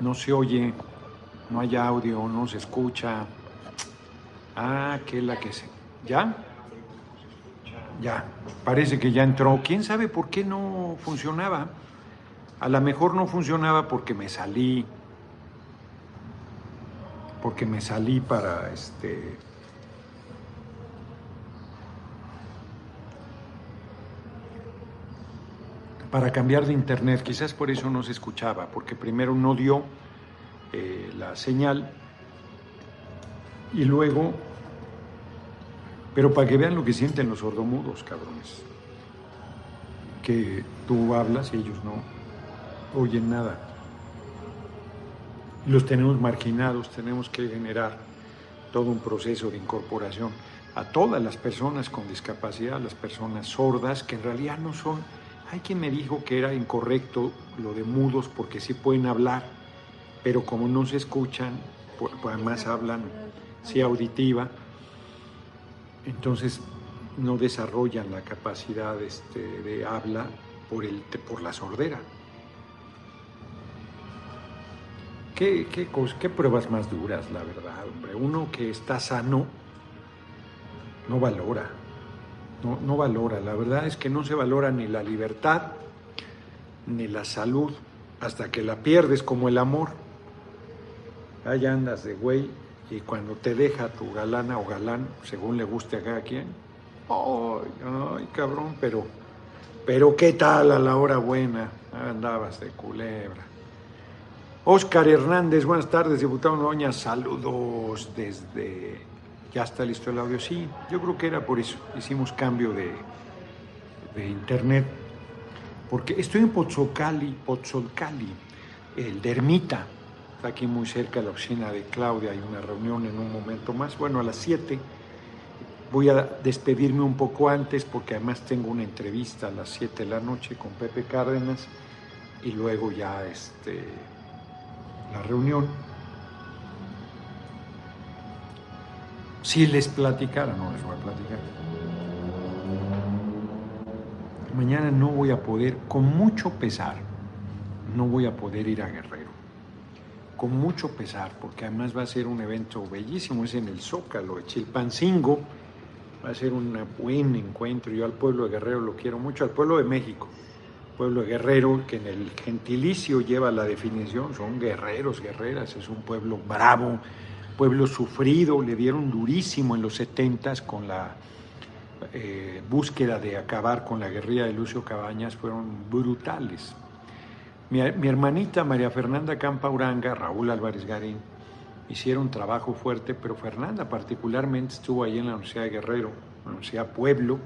no se oye, no hay audio, no se escucha. Ah, que la que se... ¿Ya? Ya, parece que ya entró. ¿Quién sabe por qué no funcionaba? A lo mejor no funcionaba porque me salí, porque me salí para este para cambiar de internet. Quizás por eso no se escuchaba, porque primero no dio eh, la señal y luego, pero para que vean lo que sienten los sordomudos, cabrones, que tú hablas y ellos no oyen nada. Los tenemos marginados, tenemos que generar todo un proceso de incorporación a todas las personas con discapacidad, las personas sordas, que en realidad no son hay quien me dijo que era incorrecto lo de mudos porque sí pueden hablar, pero como no se escuchan, pues además hablan, sí auditiva, entonces no desarrollan la capacidad este, de habla por, el, por la sordera. ¿Qué, qué, ¿Qué pruebas más duras, la verdad, hombre? Uno que está sano no valora no, no valora. La verdad es que no se valora ni la libertad ni la salud hasta que la pierdes como el amor. Ahí andas de güey y cuando te deja tu galana o galán, según le guste a cada quien, ay, cabrón, pero, pero qué tal a la hora buena, andabas de culebra. Óscar Hernández, buenas tardes, diputado Doña, saludos desde ya está listo el audio. Sí, yo creo que era por eso. Hicimos cambio de, internet. Porque estoy en Pozzolcali, Pozzolcali, el Dermita. Está aquí muy cerca de la oficina de Claudia. Hay una reunión en un momento más. Bueno, a las 7. Voy a despedirme un poco antes porque además tengo una entrevista a las 7 de la noche con Pepe Cárdenas y luego ya este, la reunión. Si les platicara, no les voy a platicar. Mañana no voy a poder, con mucho pesar, no voy a poder ir a Guerrero. Con mucho pesar, porque además va a ser un evento bellísimo, es en el Zócalo, de Chilpancingo. Va a ser un buen encuentro. Yo al pueblo de Guerrero lo quiero mucho, al pueblo de México. Pueblo Guerrero, que en el gentilicio lleva la definición, son guerreros, guerreras, es un pueblo bravo, pueblo sufrido, le dieron durísimo en los 70 con la eh, búsqueda de acabar con la guerrilla de Lucio Cabañas, fueron brutales. Mi, hermanita María Fernanda Campa Uranga, Raúl Álvarez Garín, hicieron trabajo fuerte, pero Fernanda particularmente estuvo ahí en la Universidad de Guerrero, en la Universidad Pueblo,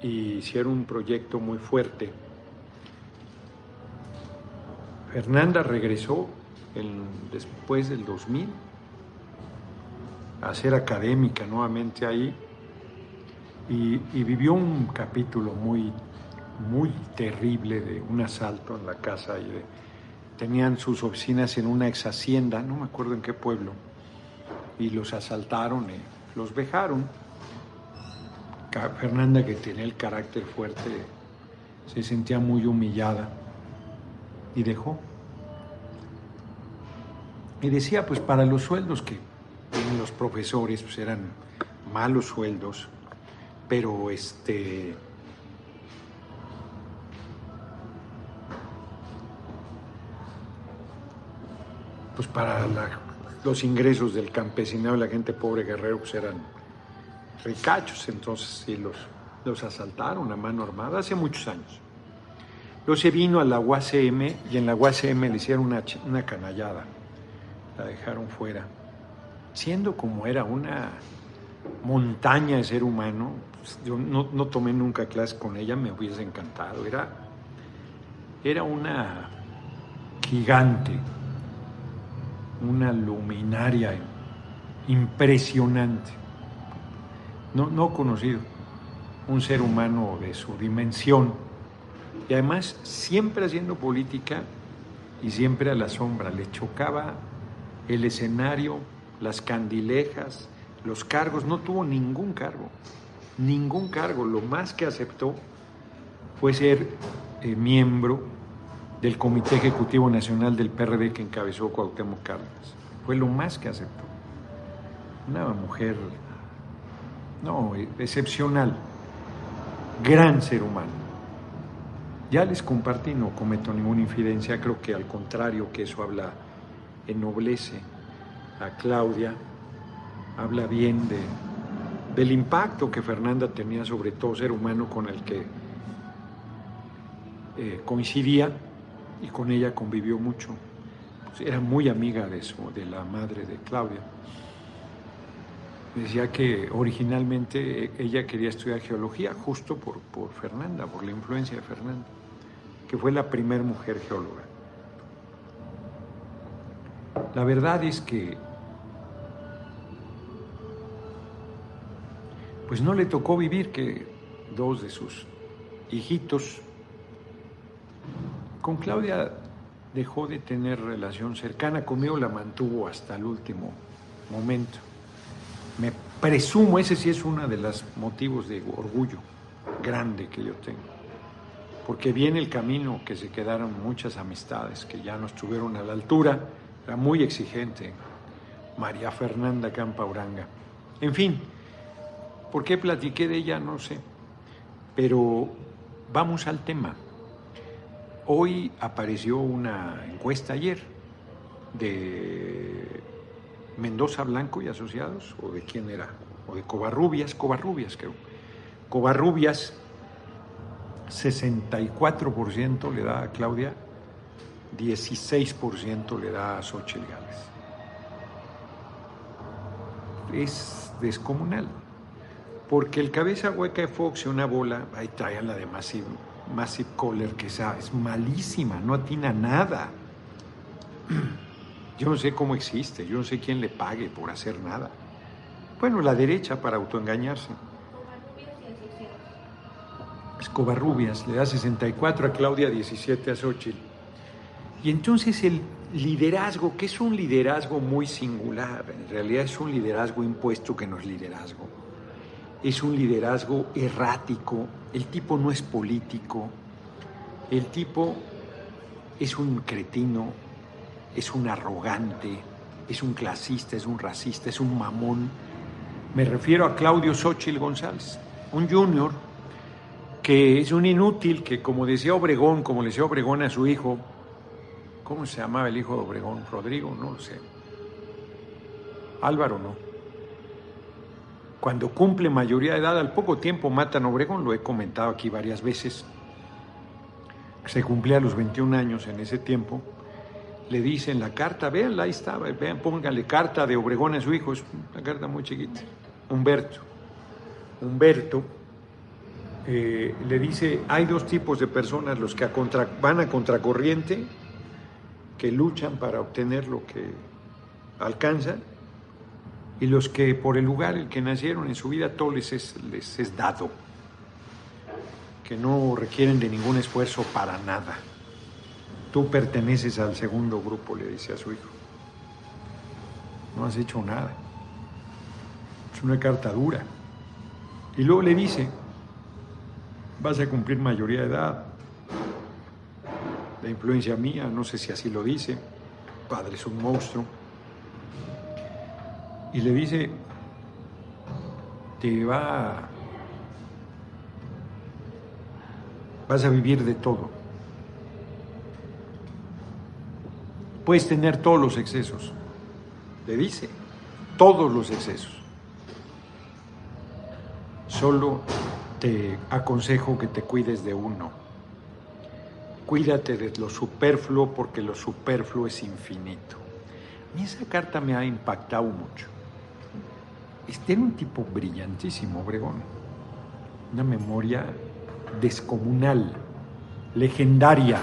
y hicieron un proyecto muy fuerte. Fernanda regresó después del 2000 a ser académica nuevamente ahí y, vivió un capítulo muy, muy terrible de un asalto en la casa y tenían sus oficinas en una ex hacienda, no me acuerdo en qué pueblo, y los asaltaron y los vejaron. Fernanda, que tenía el carácter fuerte, se sentía muy humillada y dejó. Y decía, pues para los sueldos que los profesores, pues eran malos sueldos, pero este... Pues para los ingresos del campesinado y la gente pobre guerrero, pues eran ricachos, entonces sí los, los asaltaron a mano armada hace muchos años. Luego se vino a la UACM y en la UACM le hicieron una, una canallada dejaron fuera. Siendo como era una montaña de ser humano, pues, yo no, tomé nunca clase con ella, me hubiese encantado. Era, era una gigante, una luminaria impresionante. No, no conocido un ser humano de su dimensión y además siempre haciendo política y siempre a la sombra. Le chocaba el escenario, las candilejas, los cargos, no tuvo ningún cargo, ningún cargo. Lo más que aceptó fue ser eh, miembro del Comité Ejecutivo Nacional del PRD que encabezó Cuauhtémoc Cárdenas. Fue lo más que aceptó. Una mujer, no, excepcional, gran ser humano. Ya les compartí, no cometo ninguna infidencia, creo que al contrario que eso habla, ennoblece a Claudia, habla bien de, del impacto que Fernanda tenía sobre todo ser humano con el que eh, coincidía y con ella convivió mucho. Pues era muy amiga de, de la madre de Claudia. Decía que originalmente ella quería estudiar geología justo por, por Fernanda, por la influencia de Fernanda, que fue la primera mujer geóloga. La verdad es que pues no le tocó vivir que dos de sus hijitos con Claudia dejó de tener relación cercana, conmigo la mantuvo hasta el último momento. Me presumo, ese sí es uno de los motivos de orgullo grande que yo tengo, porque viene el camino que se quedaron muchas amistades que ya no estuvieron a la altura, era muy exigente, María Fernanda Campa Uranga. En fin, ¿por qué platiqué de ella? No sé, pero vamos al tema. Hoy apareció una encuesta ayer de Mendoza Blanco y Asociados, o de quién era, o de Covarrubias, Covarrubias creo. Covarrubias, 64% le da a Claudia, 16% le da a Xochitl Gales. Es descomunal, porque el cabeza hueca de Fox y una bola, ahí traían la de Massive Massive Caller, que esa es malísima, no atina nada. Yo no sé cómo existe, yo no sé quién le pague por hacer nada. Bueno, la derecha para autoengañarse. Escobarrubias le da 64 a Claudia, 17 a Xochitl. Y entonces el liderazgo, que es un liderazgo muy singular, en realidad es un liderazgo impuesto que no es liderazgo es un liderazgo errático, el tipo no es político, el tipo es un cretino, es un arrogante, es un clasista, es un racista, es un mamón. Me refiero a Claudio Xochitl González, un junior que es un inútil, que como decía Obregón, como le decía Obregón a su hijo, ¿cómo se llamaba el hijo de Obregón? Rodrigo, no lo sé. Álvaro, no cuando cumple mayoría de edad, al poco tiempo matan a Obregón, lo he comentado aquí varias veces. Se cumplía a los 21 años en ese tiempo. Le dicen la carta, véanla, ahí está, vean, pónganle carta de Obregón a su hijo, es una carta muy chiquita. Humberto. Humberto eh, le dice, hay dos tipos de personas, los que van a contracorriente, que luchan para obtener lo que alcanzan, y los que por el lugar en que nacieron en su vida todo les es, les es dado, que no requieren de ningún esfuerzo para nada. Tú perteneces al segundo grupo, le dice a su hijo. No has hecho nada. Es una carta dura. Y luego le dice, vas a cumplir mayoría de edad. La influencia mía, no sé si así lo dice. Padre es un monstruo y le dice, te va, vas a vivir de todo. Puedes tener todos los excesos, le dice, todos los excesos. Solo te aconsejo que te cuides de uno. Cuídate de lo superfluo porque lo superfluo es infinito. Y esa carta me ha impactado mucho. Este era un tipo brillantísimo, Obregón. Una memoria descomunal, legendaria.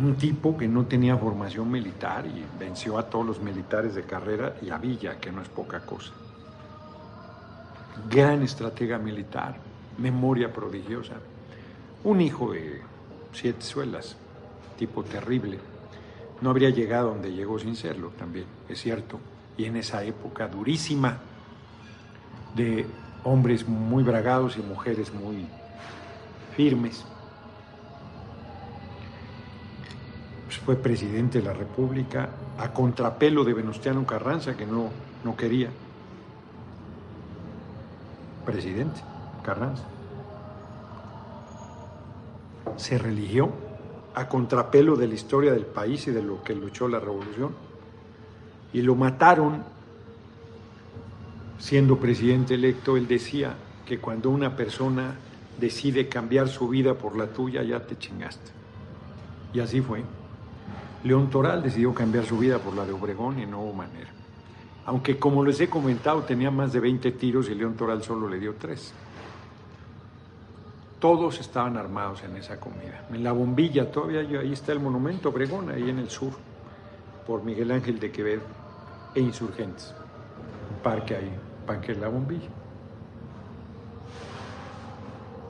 Un tipo que no tenía formación militar y venció a todos los militares de carrera y a Villa, que no es poca cosa. Gran estratega militar, memoria prodigiosa. Un hijo de siete suelas, tipo terrible. No habría llegado donde llegó sin serlo también, es cierto y en esa época durísima de hombres muy bragados y mujeres muy firmes. fue presidente de la República a contrapelo de Venustiano Carranza, que no, no quería. Presidente Carranza. Se religió a contrapelo de la historia del país y de lo que luchó la revolución. Y lo mataron siendo presidente electo. Él decía que cuando una persona decide cambiar su vida por la tuya, ya te chingaste. Y así fue. León Toral decidió cambiar su vida por la de Obregón y no hubo manera. Aunque como les he comentado tenía más de 20 tiros y León Toral solo le dio 3. Todos estaban armados en esa comida. En la bombilla, todavía ahí está el monumento Obregón, ahí en el sur, por Miguel Ángel de Quevedo e Insurgentes. Parque ahí, Parque de la Bombilla.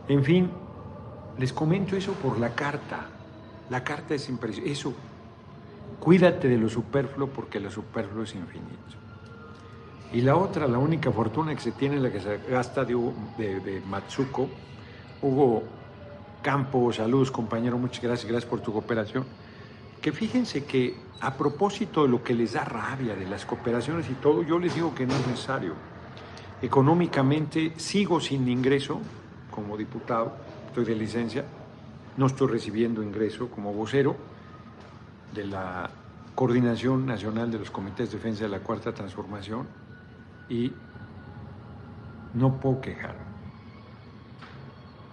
En fin, les comento eso por la carta. La carta es impresionante. Eso, cuídate de lo superfluo porque lo superfluo es infinito. Y la otra, la única fortuna que se tiene, la que se gasta de, de Matsuko, Hugo Campos, saludos compañero, muchas gracias, gracias por tu cooperación. Que fíjense que a propósito de lo que les da rabia de las cooperaciones y todo, yo les digo que no es necesario. Económicamente sigo sin ingreso como diputado, estoy de licencia, no estoy recibiendo ingreso como vocero de la Coordinación Nacional de los Comités de Defensa de la Cuarta Transformación y no puedo quejar.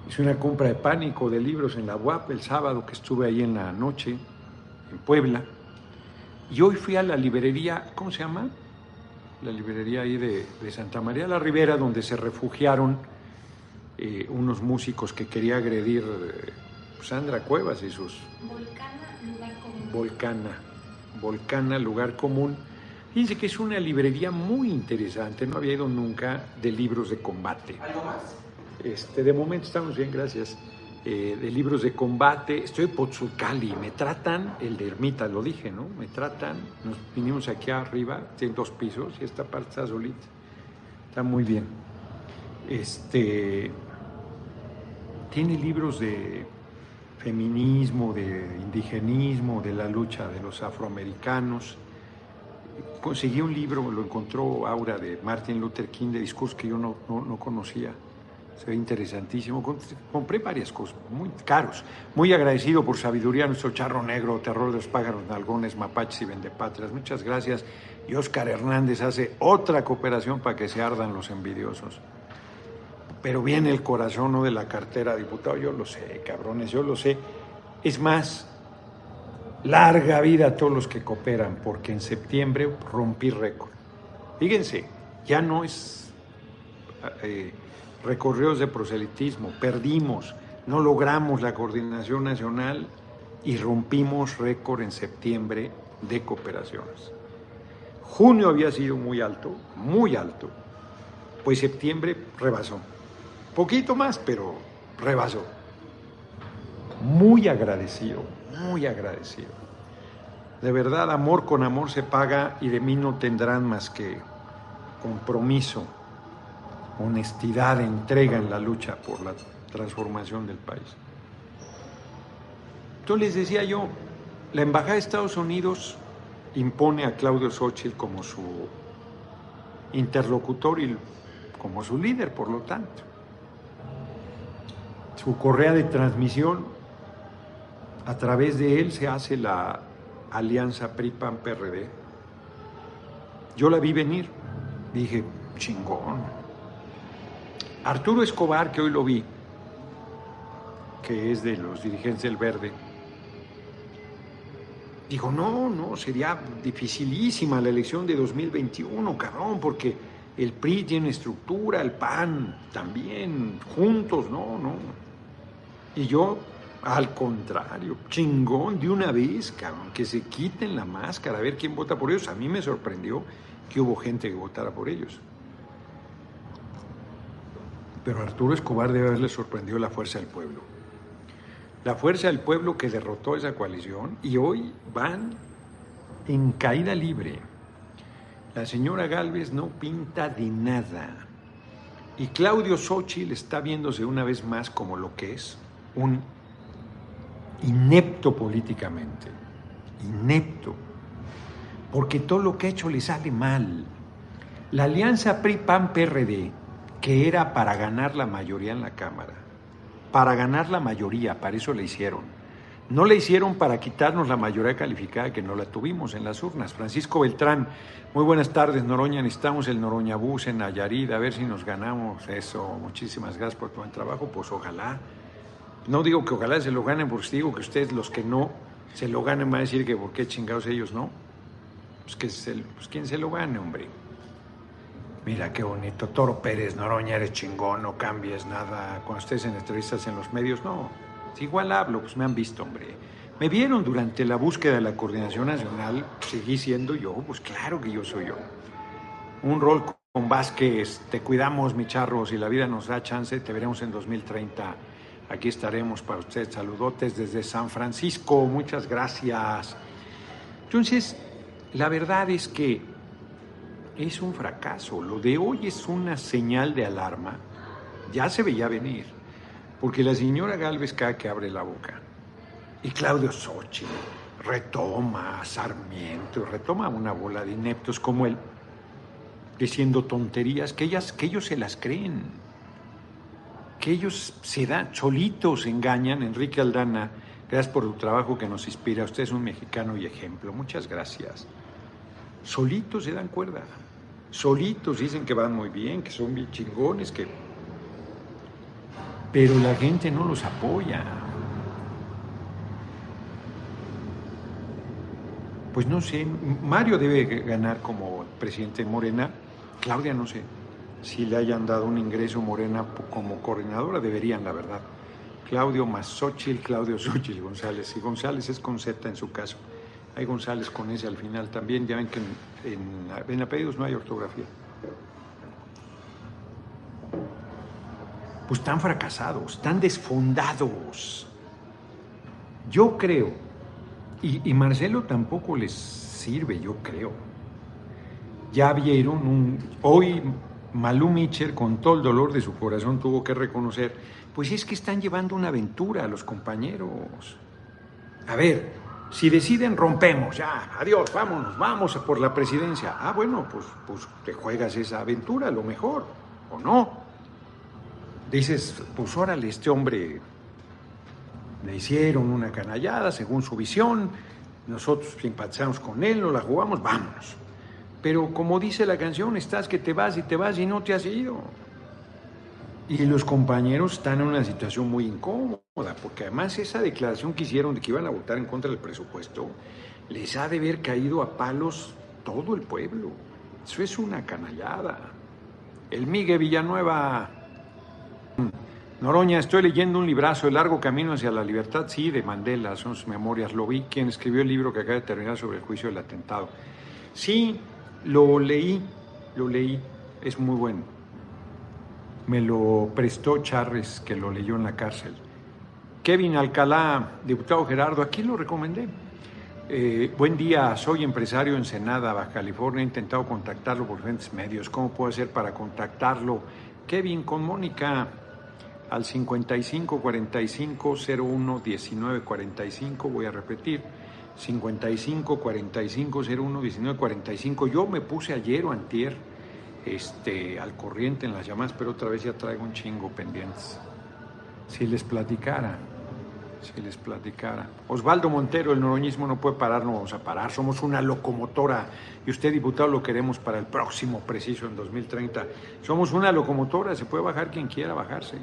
Hice una compra de pánico de libros en la UAP el sábado que estuve ahí en la noche, en Puebla. Y hoy fui a la librería, ¿cómo se llama? La librería ahí de, Santa María la Ribera, donde se refugiaron eh, unos músicos que quería agredir eh, Sandra Cuevas y sus... Volcana, lugar común. Volcana, Volcana, lugar común. Fíjense que es una librería muy interesante, no había ido nunca de libros de combate. ¿Algo más? Este, de momento estamos bien, gracias. Eh, de libros de combate. Estoy en Pozzucali, me tratan, el de Ermita lo dije, ¿no? Me tratan, nos vinimos aquí arriba, tiene dos pisos y esta parte está solita. Está muy bien. Este, tiene libros de feminismo, de indigenismo, de la lucha de los afroamericanos. Conseguí un libro, lo encontró Aura de Martin Luther King, de discursos que yo no, no conocía se ve interesantísimo. Compré varias cosas, muy caros. Muy agradecido por sabiduría nuestro charro negro, terror de los pájaros, nalgones, mapaches y vendepatrias. Muchas gracias. Y Oscar Hernández hace otra cooperación para que se ardan los envidiosos. Pero viene el corazón ¿no? de la cartera, diputado. Yo lo sé, cabrones, yo lo sé. Es más, larga vida a todos los que cooperan, porque en septiembre rompí récord. Fíjense, ya no es... Eh, recorridos de proselitismo, perdimos, no logramos la coordinación nacional y rompimos récord en septiembre de cooperaciones. Junio había sido muy alto, muy alto, pues septiembre rebasó. Poquito más, pero rebasó. Muy agradecido, muy agradecido. De verdad, amor con amor se paga y de mí no tendrán más que compromiso, honestidad, entrega en la lucha por la transformación del país. Entonces les decía yo, la Embajada de Estados Unidos impone a Claudio Xochitl como su interlocutor y como su líder, por lo tanto. Su correa de transmisión, a través de él se hace la alianza PRI-PAN-PRD. Yo la vi venir, dije, chingón, Arturo Escobar, que hoy lo vi, que es de los dirigentes del Verde, dijo, no, no, sería dificilísima la elección de 2021, cabrón, porque el PRI tiene estructura, el PAN también, juntos, no, no. Y yo, al contrario, chingón, de una vez, cabrón, que se quiten la máscara, a ver quién vota por ellos. A mí me sorprendió que hubo gente que votara por ellos. Pero Arturo Escobar debe haberle sorprendido la fuerza del pueblo. La fuerza del pueblo que derrotó esa coalición y hoy van en caída libre. La señora Galvez no pinta de nada. Y Claudio Xochitl está viéndose una vez más como lo que es, un inepto políticamente. inepto, porque todo lo que ha hecho le sale mal. La alianza PRI-PAN-PRD, que era para ganar la mayoría en la Cámara, para ganar la mayoría, para eso le hicieron. No le hicieron para quitarnos la mayoría calificada que no la tuvimos en las urnas. Francisco Beltrán, muy buenas tardes, Noroña. Necesitamos el Noroña Bus en Nayarit, a ver si nos ganamos eso. Muchísimas gracias por tu buen trabajo. Pues ojalá. No digo que ojalá se lo ganen, porque digo que ustedes, los que no se lo ganen, van a decir que por qué chingados ellos no. Pues que se, pues quién se lo gane, hombre. Mira qué bonito. Toro Pérez, Noroña, eres chingón, no cambies nada. Cuando estés en entrevistas en los medios, no. Igual hablo, pues me han visto, hombre. Me vieron durante la búsqueda de la coordinación nacional, seguí siendo yo, pues claro que yo soy yo. Un rol con Vázquez, te cuidamos, mi charro, si la vida nos da chance, te veremos en 2030. Aquí estaremos para usted. Saludotes desde San Francisco, muchas gracias. Entonces, la verdad es que es un fracaso. Lo de hoy es una señal de alarma. Ya se veía venir, porque la señora Galvez cada que abre la boca, y Claudio Sochi retoma Sarmiento, retoma una bola de ineptos como él, diciendo tonterías que, ellas, que ellos se las creen, que ellos se dan, solitos engañan. Enrique Aldana, gracias por tu trabajo que nos inspira. Usted es un mexicano y ejemplo. Muchas gracias solitos se dan cuerda, solitos dicen que van muy bien, que son bien chingones, que... Pero la gente no los apoya. Pues no sé, Mario debe ganar como presidente de Morena, Claudia no sé si le hayan dado un ingreso Morena como coordinadora, deberían, la verdad. Claudio más Claudio Xochitl González, y González es con Z en su caso. Hay González con ese al final también. Ya ven que en, en, apellidos no hay ortografía. Pues están fracasados, están desfondados. Yo creo, y, Marcelo tampoco les sirve, yo creo. Ya vieron un. Hoy Malú Mitcher, con todo el dolor de su corazón, tuvo que reconocer: pues es que están llevando una aventura a los compañeros. A ver, si deciden, rompemos, ya, adiós, vámonos, vamos a por la presidencia. Ah, bueno, pues, pues te juegas esa aventura, lo mejor, o no. Dices, pues órale, este hombre le hicieron una canallada según su visión, nosotros simpatizamos con él, no la jugamos, vámonos. Pero como dice la canción, estás que te vas y te vas y no te has ido. Y los compañeros están en una situación muy incómoda porque además esa declaración que hicieron de que iban a votar en contra del presupuesto, les ha de haber caído a palos todo el pueblo. Eso es una canallada. El Miguel Villanueva. Noroña, estoy leyendo un librazo, El largo camino hacia la libertad, sí, de Mandela, son sus memorias. Lo vi, quien escribió el libro que acaba de terminar sobre el juicio del atentado. Sí, lo leí, lo leí, es muy bueno. Me lo prestó Charres, que lo leyó en la cárcel. Kevin Alcalá, diputado Gerardo, aquí lo recomendé. Eh, buen día, soy empresario en Senada, Baja California. He intentado contactarlo por diferentes medios. ¿Cómo puedo hacer para contactarlo? Kevin, con Mónica al 55 45 01 19 45. Voy a repetir. 55 45 01 19 45. Yo me puse ayer o antier este, al corriente en las llamadas, pero otra vez ya traigo un chingo pendientes. Si les platicara si les platicara. Osvaldo Montero, el noroñismo no puede parar, no vamos a parar. Somos una locomotora y usted, diputado, lo queremos para el próximo preciso en 2030. Somos una locomotora, se puede bajar quien quiera bajarse.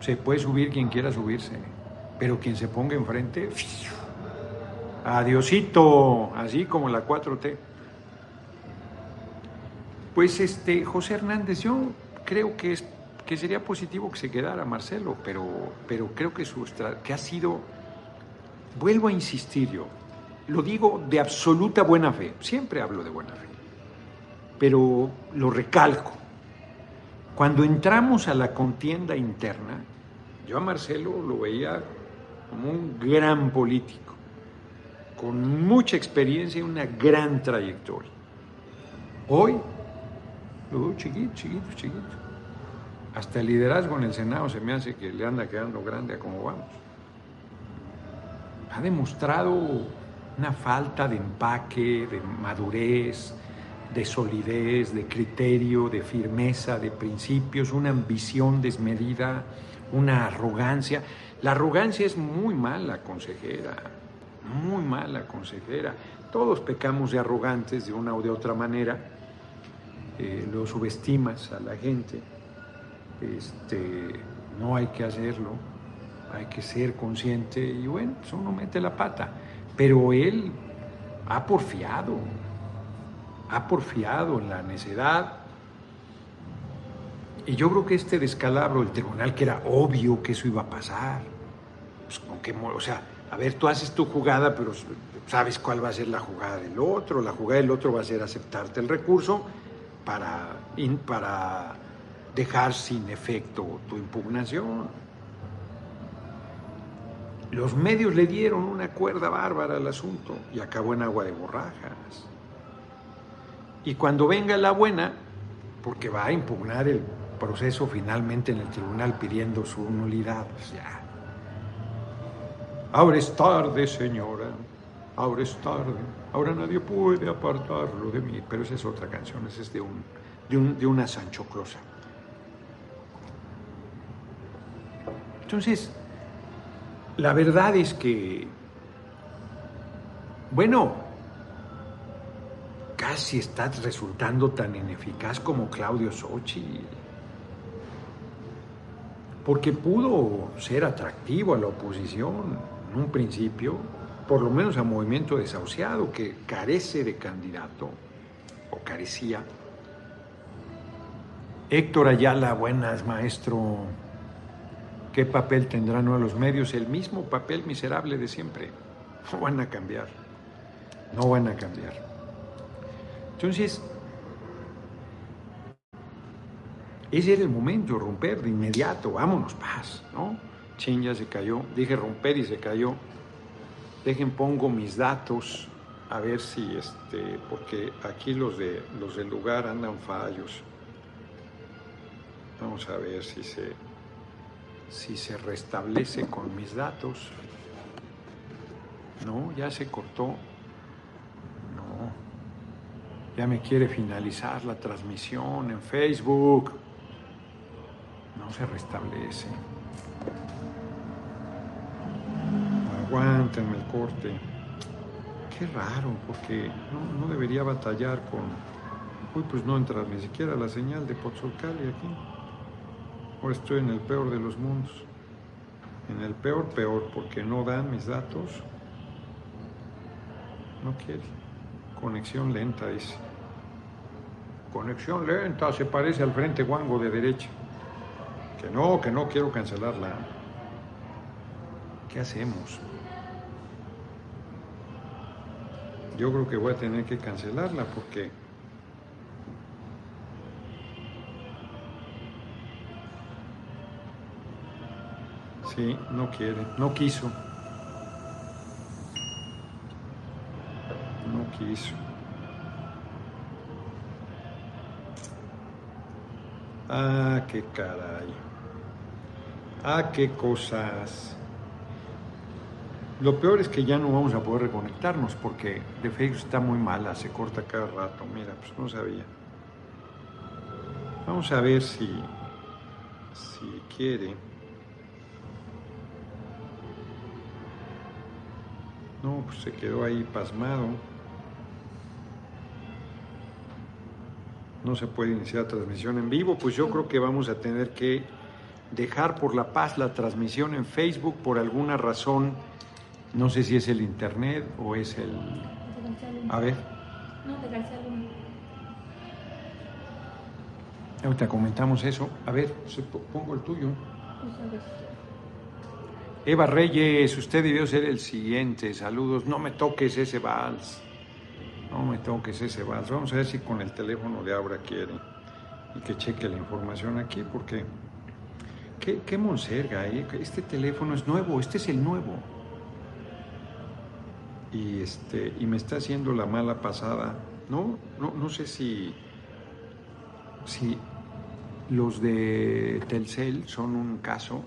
Se puede subir quien quiera subirse. Pero quien se ponga enfrente, adiosito, así como la 4T. Pues este, José Hernández, yo creo que es que sería positivo que se quedara Marcelo, pero, pero creo que, su, que ha sido, vuelvo a insistir yo, lo digo de absoluta buena fe, siempre hablo de buena fe, pero lo recalco. Cuando entramos a la contienda interna, yo a Marcelo lo veía como un gran político, con mucha experiencia y una gran trayectoria. Hoy lo veo chiquito, chiquito, chiquito. Hasta el liderazgo en el Senado se me hace que le anda quedando grande a cómo vamos. ha demostrado una falta de empaque, de madurez, de solidez, de criterio, de firmeza, de principios, una ambición desmedida, una arrogancia. La arrogancia es muy mala consejera, muy mala consejera. Todos pecamos de arrogantes de una o de otra manera. Eh, lo subestimas a la gente. Este, no hay que hacerlo, hay que ser consciente y bueno, pues uno mete la pata. Pero él ha porfiado, ha porfiado en la necedad. Y yo creo que este descalabro del tribunal, que era obvio que eso iba a pasar, pues con qué, o sea, a ver, tú haces tu jugada, pero sabes cuál va a ser la jugada del otro. La jugada del otro va a ser aceptarte el recurso para, para dejar sin efecto tu impugnación. Los medios le dieron una cuerda bárbara al asunto y acabó en agua de borrajas. Y cuando venga la buena, porque va a impugnar el proceso finalmente en el tribunal pidiendo su nulidad, pues ya. Ahora es tarde, señora. Ahora es tarde. Ahora nadie puede apartarlo de mí. Pero esa es otra canción, esa es de, un, de, un, de una Sancho Closa. Entonces, la verdad es que, bueno, casi está resultando tan ineficaz como Claudio Sochi. Porque pudo ser atractivo a la oposición en un principio, por lo menos a Movimiento Desahuciado, que carece de candidato, o carecía. Héctor Ayala, buenas, maestro. ¿Qué papel tendrán ¿no? los medios? El mismo papel miserable de siempre. No van a cambiar. No van a cambiar. Entonces, ese era el momento, romper de inmediato, vámonos, paz, ¿no? Chin ya se cayó, dije romper y se cayó. Dejen, pongo mis datos, a ver si, este, porque aquí los, de, los del lugar andan fallos. Vamos a ver si se, si se restablece con mis datos. No, ya se cortó. No. Ya me quiere finalizar la transmisión en Facebook. No se restablece. Aguántenme el corte. Qué raro, porque no, debería batallar con... Uy, pues no entra ni siquiera la señal de Pozzolcali aquí. Ahora estoy en el peor de los mundos. En el peor, peor, porque no dan mis datos. No quiere. Conexión lenta, dice. Conexión lenta, se parece al frente guango de derecha. Que no, que no quiero cancelarla. ¿Qué hacemos? Yo creo que voy a tener que cancelarla porque Sí, no quiere, no quiso. No quiso. Ah, qué caray. Ah, qué cosas. Lo peor es que ya no vamos a poder reconectarnos porque de Facebook está muy mala, se corta cada rato. Mira, pues no sabía. Vamos a ver si, si quiere. No, pues se quedó ahí pasmado. No se puede iniciar transmisión en vivo, pues yo creo que vamos a tener que dejar por la paz la transmisión en Facebook por alguna razón. No sé si es el internet o es el... A ver. No, te Ahorita comentamos eso. A ver, pongo el tuyo. Eva Reyes, usted debió ser el siguiente. Saludos. No me toques ese vals. No me toques ese vals. Vamos a ver si con el teléfono de Aura quiere y que cheque la información aquí, porque qué, qué monserga, ¿eh? Este teléfono es nuevo, este es el nuevo y, este, y me está haciendo la mala pasada. No, no, no sé si, si los de Telcel son un caso.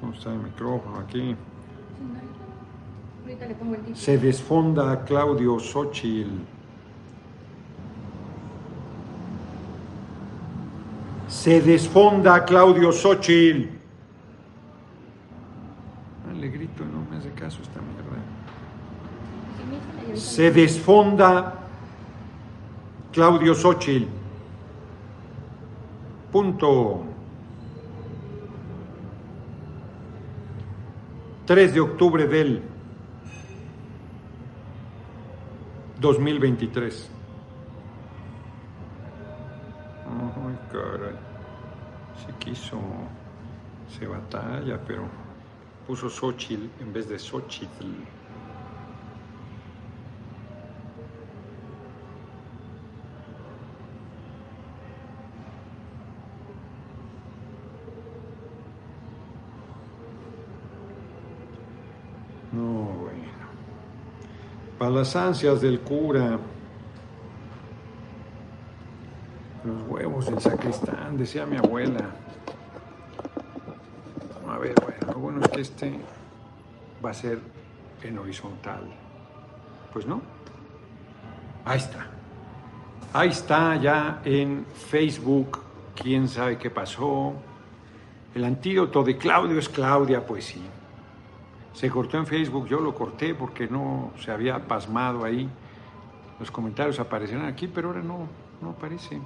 No está el micrófono aquí. Sí, no. Ahorita le pongo el título. Se desfonda Claudio Xochitl. Se desfonda Claudio Xochitl. Ah, Le grito no me hace caso esta mierda. Se desfonda Claudio Xochitl. Punto. 3 de octubre del 2023. Ay, caray. Si quiso, se batalla, pero puso Xochitl en vez de Xochitl. No, bueno. Para las ansias del cura. Los huevos del sacristán, decía mi abuela. A ver, bueno, lo bueno es que este va a ser en horizontal. Pues no. Ahí está. Ahí está ya en Facebook. ¿Quién sabe qué pasó? El antídoto de Claudio es Claudia, pues sí. Se cortó en Facebook, yo lo corté porque no se había pasmado ahí. Los comentarios aparecerán aquí, pero ahora no, no aparece.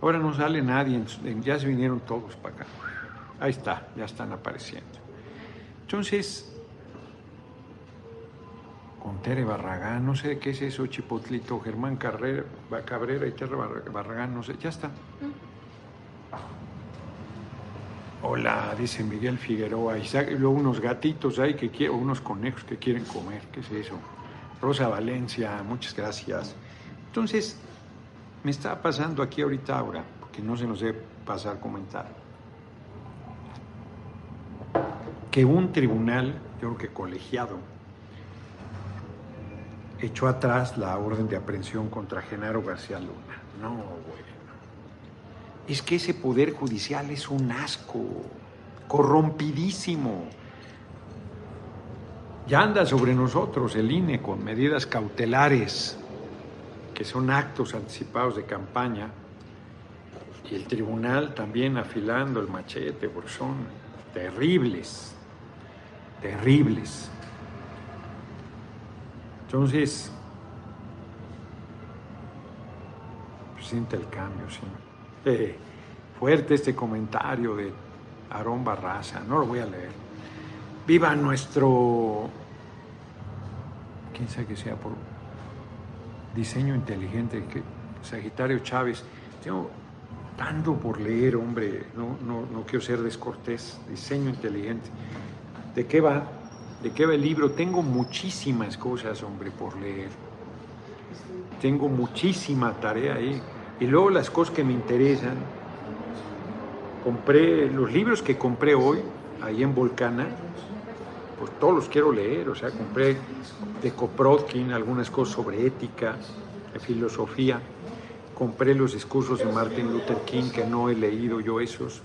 Ahora no sale nadie, ya se vinieron todos para acá. Ahí está, ya están apareciendo. Entonces, con Tere Barragán, no sé qué es eso, Chipotlito, Germán Carrera, Cabrera y Tere Barra- Barragán, no sé, ya está. Hola, dice Miguel Figueroa. Y luego unos gatitos ahí que quieren, unos conejos que quieren comer. ¿Qué es eso? Rosa Valencia, muchas gracias. Entonces, me está pasando aquí ahorita ahora, porque no se nos debe pasar comentar, que un tribunal, yo creo que colegiado, echó atrás la orden de aprehensión contra Genaro García Luna. No, bueno. Es que ese poder judicial es un asco, corrompidísimo. Ya anda sobre nosotros el INE con medidas cautelares, que son actos anticipados de campaña, y el tribunal también afilando el machete, porque son terribles, terribles. Entonces, pues, siente el cambio, sí. Fuerte este comentario de Aarón Barraza, no lo voy a leer. Viva nuestro, quién sabe que sea por diseño inteligente, que Sagitario Chávez. Tengo tanto por leer, hombre, no, no, no quiero ser descortés. Diseño inteligente. ¿De qué va? ¿De qué va el libro? Tengo muchísimas cosas, hombre, por leer. Tengo muchísima tarea ahí. Y luego las cosas que me interesan. Compré los libros que compré hoy, ahí en Volcana, pues todos los quiero leer. O sea, compré de Koprodkin algunas cosas sobre ética, filosofía. Compré los discursos de Martin Luther King, que no he leído yo esos.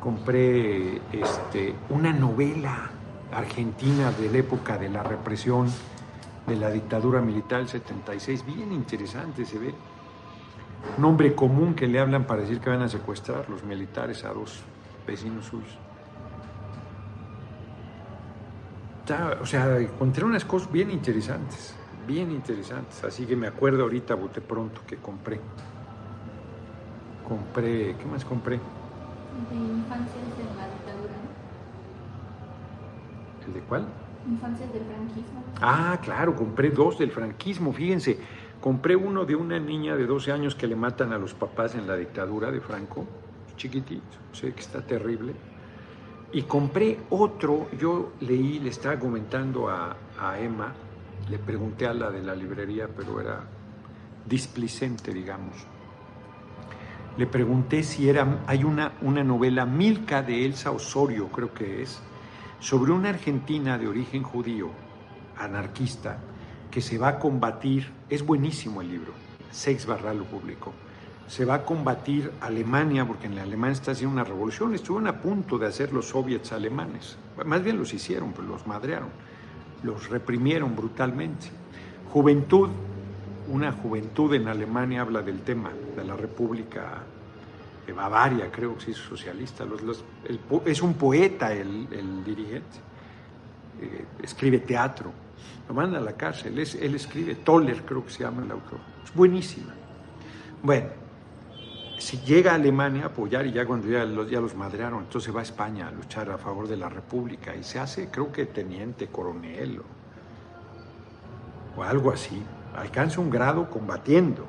Compré este, una novela argentina de la época de la represión de la dictadura militar del 76, bien interesante se ve. Nombre común que le hablan para decir que van a secuestrar los militares a dos vecinos suyos. Está- o sea, encontré unas cosas bien interesantes, bien interesantes. Así que me acuerdo ahorita, bote pronto, que compré. Compré, ¿qué más compré? De infancias de la dictadura. ¿El de cuál? Infancias del franquismo. Ah, claro, compré dos del franquismo, fíjense. Compré uno de una niña de 12 años que le matan a los papás en la dictadura de Franco, chiquitito, sé que está terrible. Y compré otro, yo leí, le estaba comentando a, a Emma, le pregunté a la de la librería, pero era displicente, digamos. Le pregunté si era, hay una, una novela, Milka de Elsa Osorio, creo que es, sobre una argentina de origen judío, anarquista, que se va a combatir, es buenísimo el libro, Sex Barral lo publicó, se va a combatir Alemania, porque en la Alemania está haciendo una revolución, estuvieron a punto de hacer los soviets alemanes, más bien los hicieron, pero los madrearon, los reprimieron brutalmente. Juventud, una juventud en Alemania habla del tema de la República de Bavaria, creo que sí socialista, es un poeta el, dirigente, eh, escribe teatro, lo manda a la cárcel, él escribe, Toller creo que se llama el autor, es buenísima. Bueno, si llega a Alemania a apoyar y ya cuando ya los, ya los madrearon, entonces va a España a luchar a favor de la República y se hace, creo que teniente, coronel o algo así, alcanza un grado combatiendo.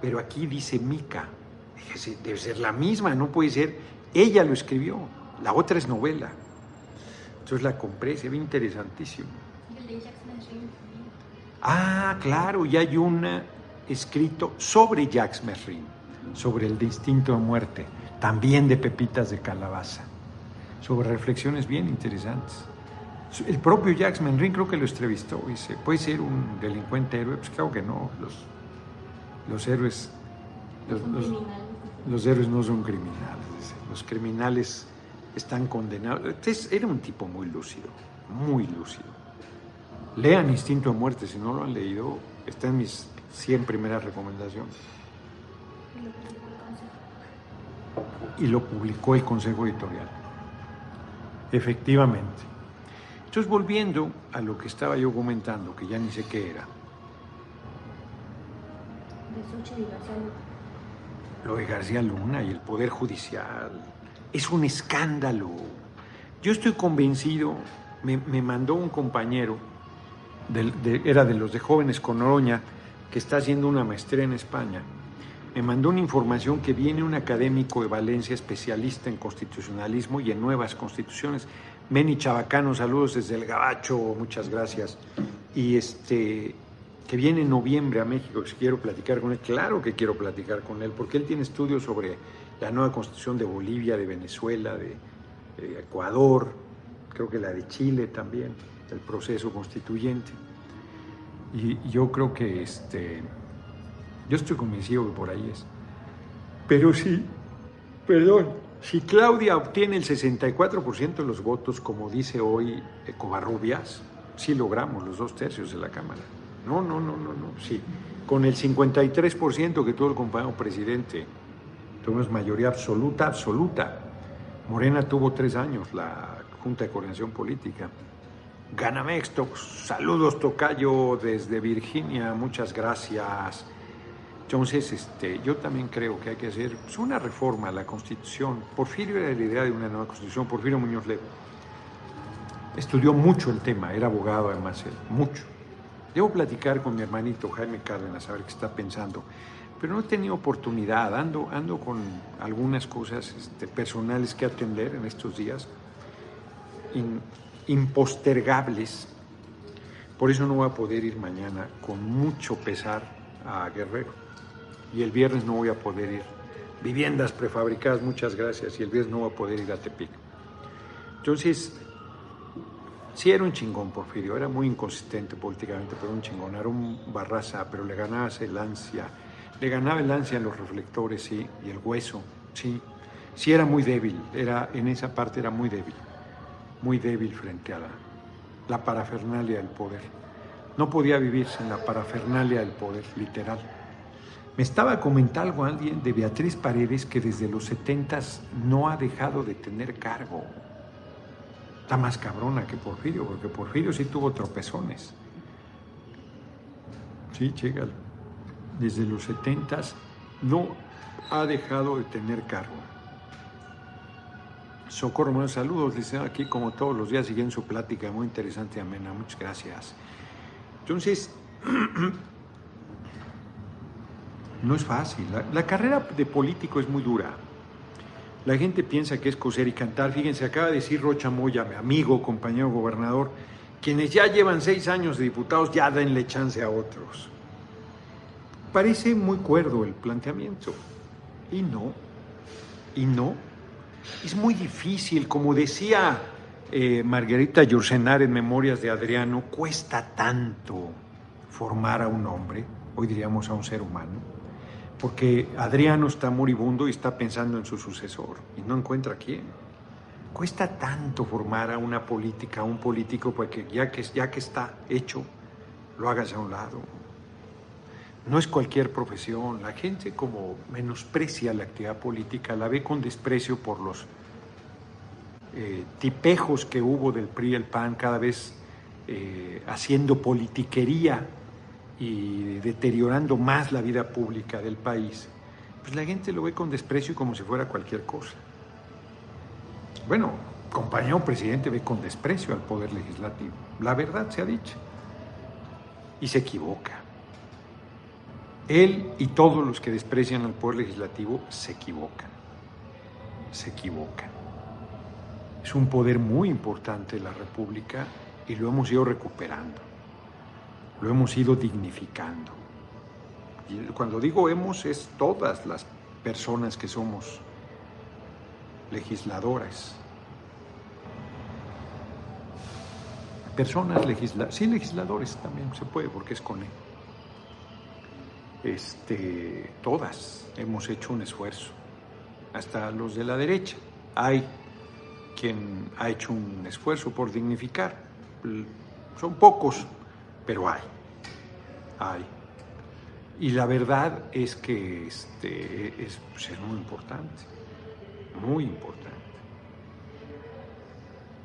Pero aquí dice Mica, debe ser la misma, no puede ser, ella lo escribió, la otra es novela. Entonces la compré, se ve interesantísimo. Ah, claro, y hay una escrito sobre Jacques Merrin, sobre el instinto de muerte, también de pepitas de calabaza, sobre reflexiones bien interesantes. El propio Jacques Merrin creo que lo entrevistó, dice, ¿puede ser un delincuente héroe? Pues claro que no, los, los héroes... Los, héroes no son criminales, los criminales están condenados. era un tipo muy lúcido, muy lúcido. Lean Instinto de Muerte, si no lo han leído, está en mis 100 primeras recomendaciones. Y lo publicó el Consejo Editorial. Efectivamente. Entonces, volviendo a lo que estaba yo comentando, que ya ni sé qué era. Lo de García Luna y el Poder Judicial. Es un escándalo. Yo estoy convencido, me, mandó un compañero, era de los de jóvenes con Oroña, que está haciendo una maestría en España, me mandó una información que viene un académico de Valencia especialista en constitucionalismo y en nuevas constituciones. Meni Chabacano, saludos desde el Gabacho, muchas gracias. Y este que viene en noviembre a México, que quiero platicar con él, claro que quiero platicar con él, porque él tiene estudios sobre la nueva constitución de Bolivia, de Venezuela, de, de Ecuador, creo que la de Chile también, el proceso constituyente. Y yo creo que este, yo estoy convencido que por ahí es. Pero sí, perdón, si Claudia obtiene el 64% de los votos, como dice hoy Covarrubias, sí logramos los dos tercios de la Cámara. No, no, no, no, no, sí. Con el 53% que tuvo el compañero presidente, tuvimos mayoría absoluta, absoluta. Morena tuvo tres años, la Junta de Coordinación Política. Ganamex, saludos Tocayo desde Virginia, muchas gracias. Entonces, este, yo también creo que hay que hacer pues, una reforma a la Constitución. Porfirio era la idea de una nueva Constitución, Porfirio Muñoz Ledo. Estudió mucho el tema, era abogado además él, mucho. Debo platicar con mi hermanito Jaime Cárdenas a ver qué está pensando, pero no he tenido oportunidad, ando, ando con algunas cosas este, personales que atender en estos días impostergables. Por eso no voy a poder ir mañana con mucho pesar a Guerrero. Y el viernes no voy a poder ir. Viviendas prefabricadas, muchas gracias. Y el viernes no voy a poder ir a Tepic. Entonces, sí era un chingón Porfirio, era muy inconsistente políticamente, pero un chingón. Era un barraza, pero le ganaba el ansia. Le ganaba el ansia en los reflectores, sí, y el hueso, sí. Sí era muy débil, era, en esa parte era muy débil muy débil frente a la, parafernalia del poder. No podía vivirse en la parafernalia del poder, literal. Me estaba comentando alguien de Beatriz Paredes que desde los setentas no ha dejado de tener cargo. Está más cabrona que Porfirio, porque Porfirio sí tuvo tropezones. Sí, chécalo. Desde los setentas no ha dejado de tener cargo. Socorro, buenos saludos. Dice aquí como todos los días siguiendo su plática, muy interesante, amena. Muchas gracias. Entonces, no es fácil. La, carrera de político es muy dura. La gente piensa que es coser y cantar. Fíjense, acaba de decir Rocha Moya, mi amigo, compañero gobernador, quienes ya llevan seis años de diputados, ya denle chance a otros. Parece muy cuerdo el planteamiento. Y no, y no. Es muy difícil, como decía eh, Margarita Yursenar en Memorias de Adriano, cuesta tanto formar a un hombre, hoy diríamos a un ser humano. porque Adriano está moribundo y está pensando en su sucesor y no encuentra quién. Cuesta tanto formar a una política, a un político, porque ya que, ya que está hecho, lo hagas a un lado. No es cualquier profesión. La gente como menosprecia la actividad política, la ve con desprecio por los eh, tipejos que hubo del PRI y el PAN cada vez eh, haciendo politiquería y deteriorando más la vida pública del país, pues la gente lo ve con desprecio y como si fuera cualquier cosa. Bueno, compañero presidente ve con desprecio al poder legislativo. La verdad se ha dicho. Y se equivoca. Él y todos los que desprecian al poder legislativo se equivocan. Se equivocan. Es un poder muy importante de la República y lo hemos ido recuperando. Lo hemos ido dignificando. Y cuando digo hemos es todas las personas que somos legisladoras. Personas legisladoras, sí legisladores también se puede porque es con él. Este, todas hemos hecho un esfuerzo, hasta los de la derecha. Hay quien ha hecho un esfuerzo por dignificar. Son pocos, pero hay. Hay. Y la verdad es que este, es, pues, es muy importante, muy importante.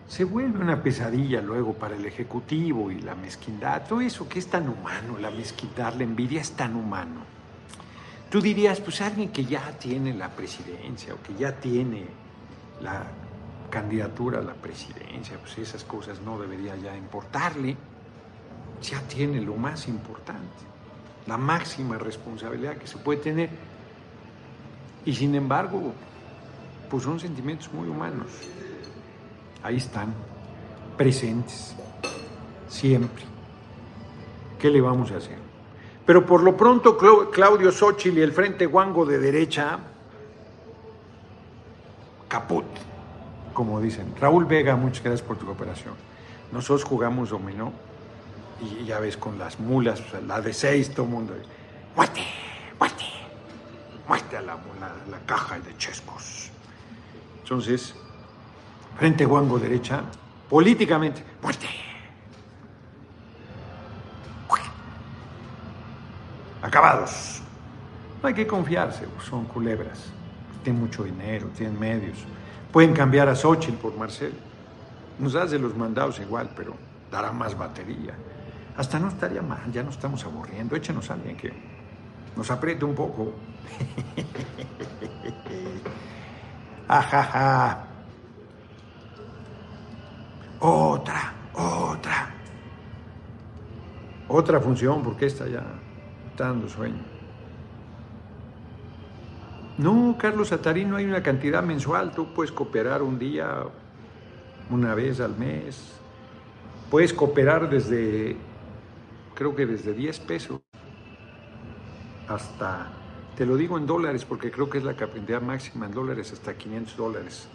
Se vuelve una pesadilla luego para el Ejecutivo y la mezquindad, todo eso que es tan humano, la mezquindad, la envidia es tan humano. Tú dirías, pues alguien que ya tiene la presidencia o que ya tiene la candidatura a la presidencia, pues esas cosas no debería ya importarle, ya tiene lo más importante, la máxima responsabilidad que se puede tener. Y sin embargo, pues son sentimientos muy humanos. Ahí están, presentes, siempre. ¿Qué le vamos a hacer? Pero por lo pronto Claudio Xochitl y el Frente Guango de derecha, caput como dicen. Raúl Vega, muchas gracias por tu cooperación. Nosotros jugamos dominó y ya ves con las mulas, la de seis, todo el mundo. ¡Muerte! ¡Muerte! ¡Muerte a la, la, caja de chescos! Entonces, frente guango derecha, políticamente, ¡muerte! Acabados. No hay que confiarse, son culebras. Tienen mucho dinero, tienen medios. Pueden cambiar a Xochitl por Marcel. Nos hace los mandados igual, pero dará más batería. Hasta no estaría mal, ya no estamos aburriendo. Échenos a alguien que nos apriete un poco. Ajaja. Otra, otra. Otra función, porque esta ya dando sueño. No, Carlos Atarí, no hay una cantidad mensual. Tú puedes cooperar un día, una vez al mes. Puedes cooperar desde, creo que desde 10 pesos hasta, te lo digo en dólares porque creo que es la cantidad máxima en dólares, hasta 500 dólares.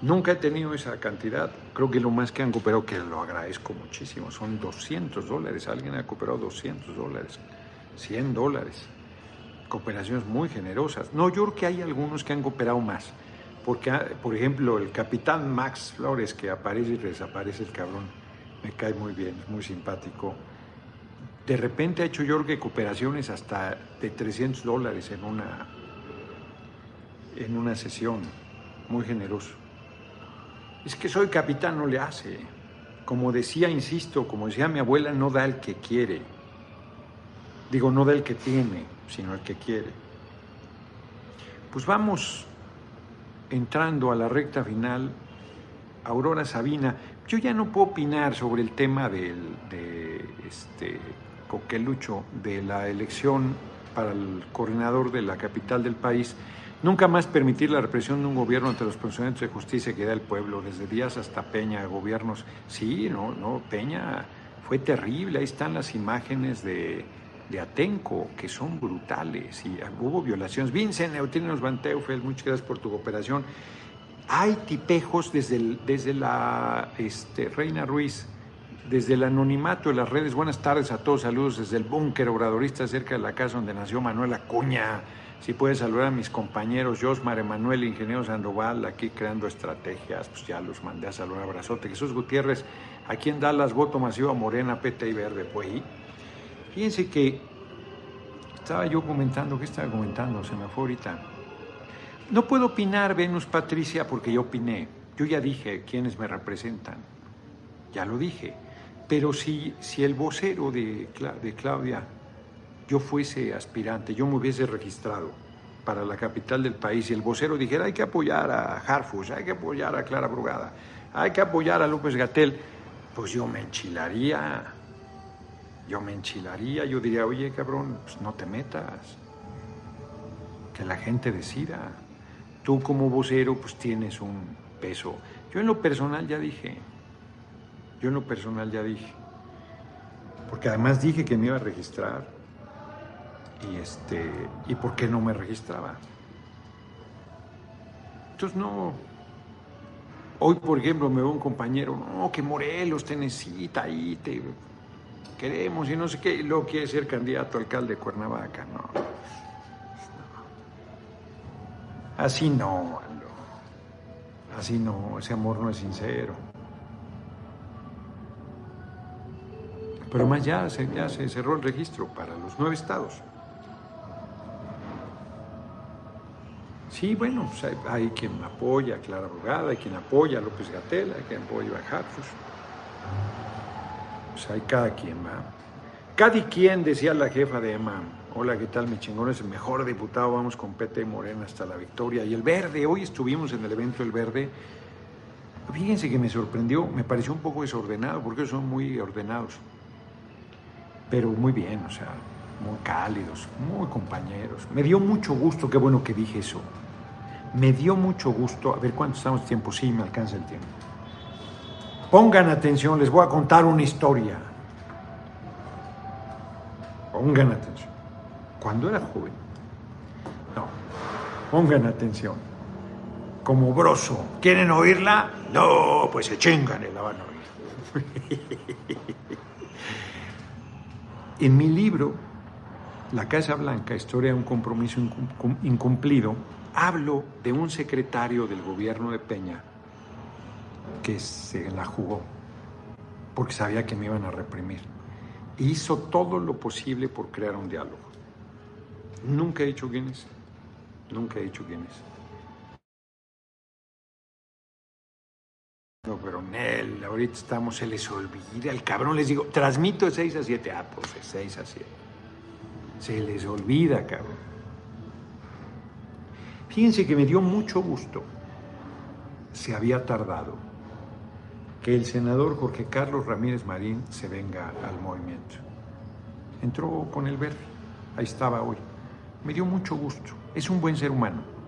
Nunca he tenido esa cantidad. Creo que lo más que han cooperado, que lo agradezco muchísimo, son 200 dólares. Alguien ha cooperado 200 dólares, 100 dólares cooperaciones muy generosas. No, yo creo que hay algunos que han cooperado más. Porque, ah, por ejemplo, el capitán Max Flores, que aparece y desaparece el cabrón, me cae muy bien, es muy simpático. De repente ha hecho yo creo que cooperaciones hasta de 300 dólares en una, en una sesión, muy generoso. Es que soy capitán, no le hace. Como decía, insisto, como decía mi abuela, no da el que quiere. Digo, no da el que tiene sino el que quiere. Pues vamos entrando a la recta final. Aurora Sabina, yo ya no puedo opinar sobre el tema del, de este Coquelucho, de la elección para el coordinador de la capital del país. Nunca más permitir la represión de un gobierno ante los procedimientos de justicia que da el pueblo, desde Díaz hasta Peña, gobiernos. Sí, no, no, Peña fue terrible. Ahí están las imágenes de, de Atenco, que son brutales y hubo violaciones. Vincent Neutinos Banteufel, muchas gracias por tu cooperación. Hay tipejos desde, desde la este, Reina Ruiz, desde el anonimato de las redes. Buenas tardes a todos, saludos desde el búnker obradorista cerca de la casa donde nació Manuel Acuña. Si puedes saludar a mis compañeros, Josmar, Emanuel, Ingeniero Sandoval, aquí creando estrategias, pues ya los mandé a saludar, abrazote. Jesús Gutiérrez, aquí en Dallas, voto masivo a Morena, PT y Verde, pues. Fíjense que estaba yo comentando, ¿qué estaba comentando? Se me fue ahorita. No puedo opinar, Venus Patricia, porque yo opiné. Yo ya dije quiénes me representan. Ya lo dije. Pero si, si el vocero de, de Claudia, yo fuese aspirante, yo me hubiese registrado para la capital del país y el vocero dijera hay que apoyar a Harfush, hay que apoyar a Clara Brugada, hay que apoyar a López Gatel, pues yo me enchilaría. Yo me enchilaría, yo diría, oye cabrón, pues no te metas. Que la gente decida. Tú como vocero pues tienes un peso. Yo en lo personal ya dije, yo en lo personal ya dije. Porque además dije que me iba a registrar. Y este, ¿y por qué no me registraba? Entonces no. Hoy, por ejemplo, me veo un compañero, no, que Morelos te necesita ahí, te queremos y no sé qué, y luego quiere ser candidato a alcalde de Cuernavaca, no. Así no, Así no, ese amor no es sincero. Pero más ya se cerró el registro para los nueve estados. Sí, bueno, hay, quien apoya a Clara Brugada, hay quien apoya a López Gatel, hay quien apoya a Harfus. Pues hay cada quien va. Cada quien, decía la jefa de EMA, hola, ¿qué tal mi chingón? Es el mejor diputado, vamos con PT Morena hasta la victoria. Y el verde, hoy estuvimos en el evento El Verde. Fíjense que me sorprendió, me pareció un poco desordenado, porque son muy ordenados pero muy bien, o sea, muy cálidos, muy compañeros. Me dio mucho gusto, qué bueno que dije eso. Me dio mucho gusto, a ver cuánto estamos de tiempo, sí, me alcanza el tiempo. Pongan atención, les voy a contar una historia. Pongan atención. Cuando era joven, no, pongan atención. Como broso, ¿quieren oírla? No, pues se chingan y la van a oír. En mi libro, La Casa Blanca, Historia de un compromiso incumplido, hablo de un secretario del gobierno de Peña que se la jugó porque sabía que me iban a reprimir. hizo todo lo posible por crear un diálogo. Nunca he dicho quién es. Nunca he dicho quién es. No, pero Nel, ahorita estamos, se les olvida, el cabrón les digo, transmito de 6 a 7, ah, pues de 6 a 7. Se les olvida, cabrón. Fíjense que me dio mucho gusto, se había tardado, que el senador Jorge Carlos Ramírez Marín se venga al movimiento. Entró con el verde, ahí estaba hoy. Me dio mucho gusto, es un buen ser humano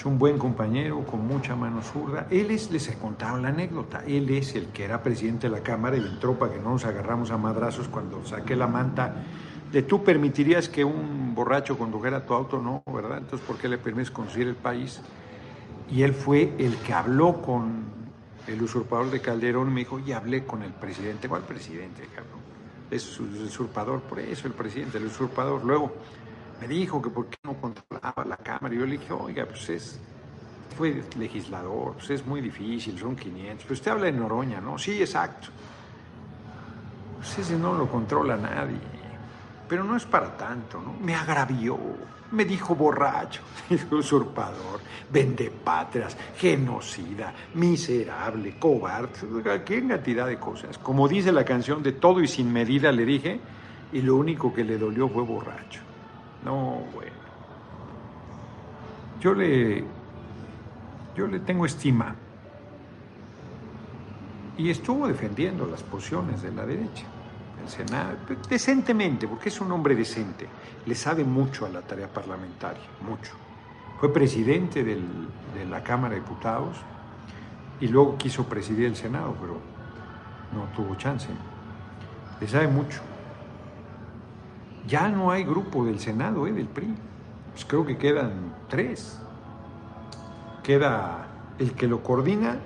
es un buen compañero, con mucha mano zurda. Él es, les he contado la anécdota, él es el que era presidente de la Cámara y entró para que no nos agarramos a madrazos cuando saqué la manta de tú permitirías que un borracho condujera tu auto, no, ¿verdad? Entonces, ¿por qué le permites conducir el país? Y él fue el que habló con el usurpador de Calderón me dijo, y hablé con el presidente. ¿Cuál presidente, cabrón? Es usurpador, por eso el presidente, el usurpador. Luego, me dijo que por qué no controlaba la Cámara. Y yo le dije, oiga, pues es, fue legislador, pues es muy difícil, son 500. Pero usted habla de Noroña, ¿no? Sí, exacto. Pues ese no lo controla nadie. Pero no es para tanto, ¿no? Me agravió, me dijo borracho, usurpador, vendepatrias, genocida, miserable, cobarde, qué cantidad de cosas. Como dice la canción, de todo y sin medida le dije, y lo único que le dolió fue borracho. No, bueno. Yo le, yo le tengo estima. Y estuvo defendiendo las posiciones de la derecha, Senado, decentemente, porque es un hombre decente. Le sabe mucho a la tarea parlamentaria, mucho. Fue presidente de la Cámara de Diputados y luego quiso presidir el Senado, pero no tuvo chance. Le sabe mucho. Ya no hay grupo del Senado, ¿eh? del PRI. Pues creo que quedan tres. Queda el que lo coordina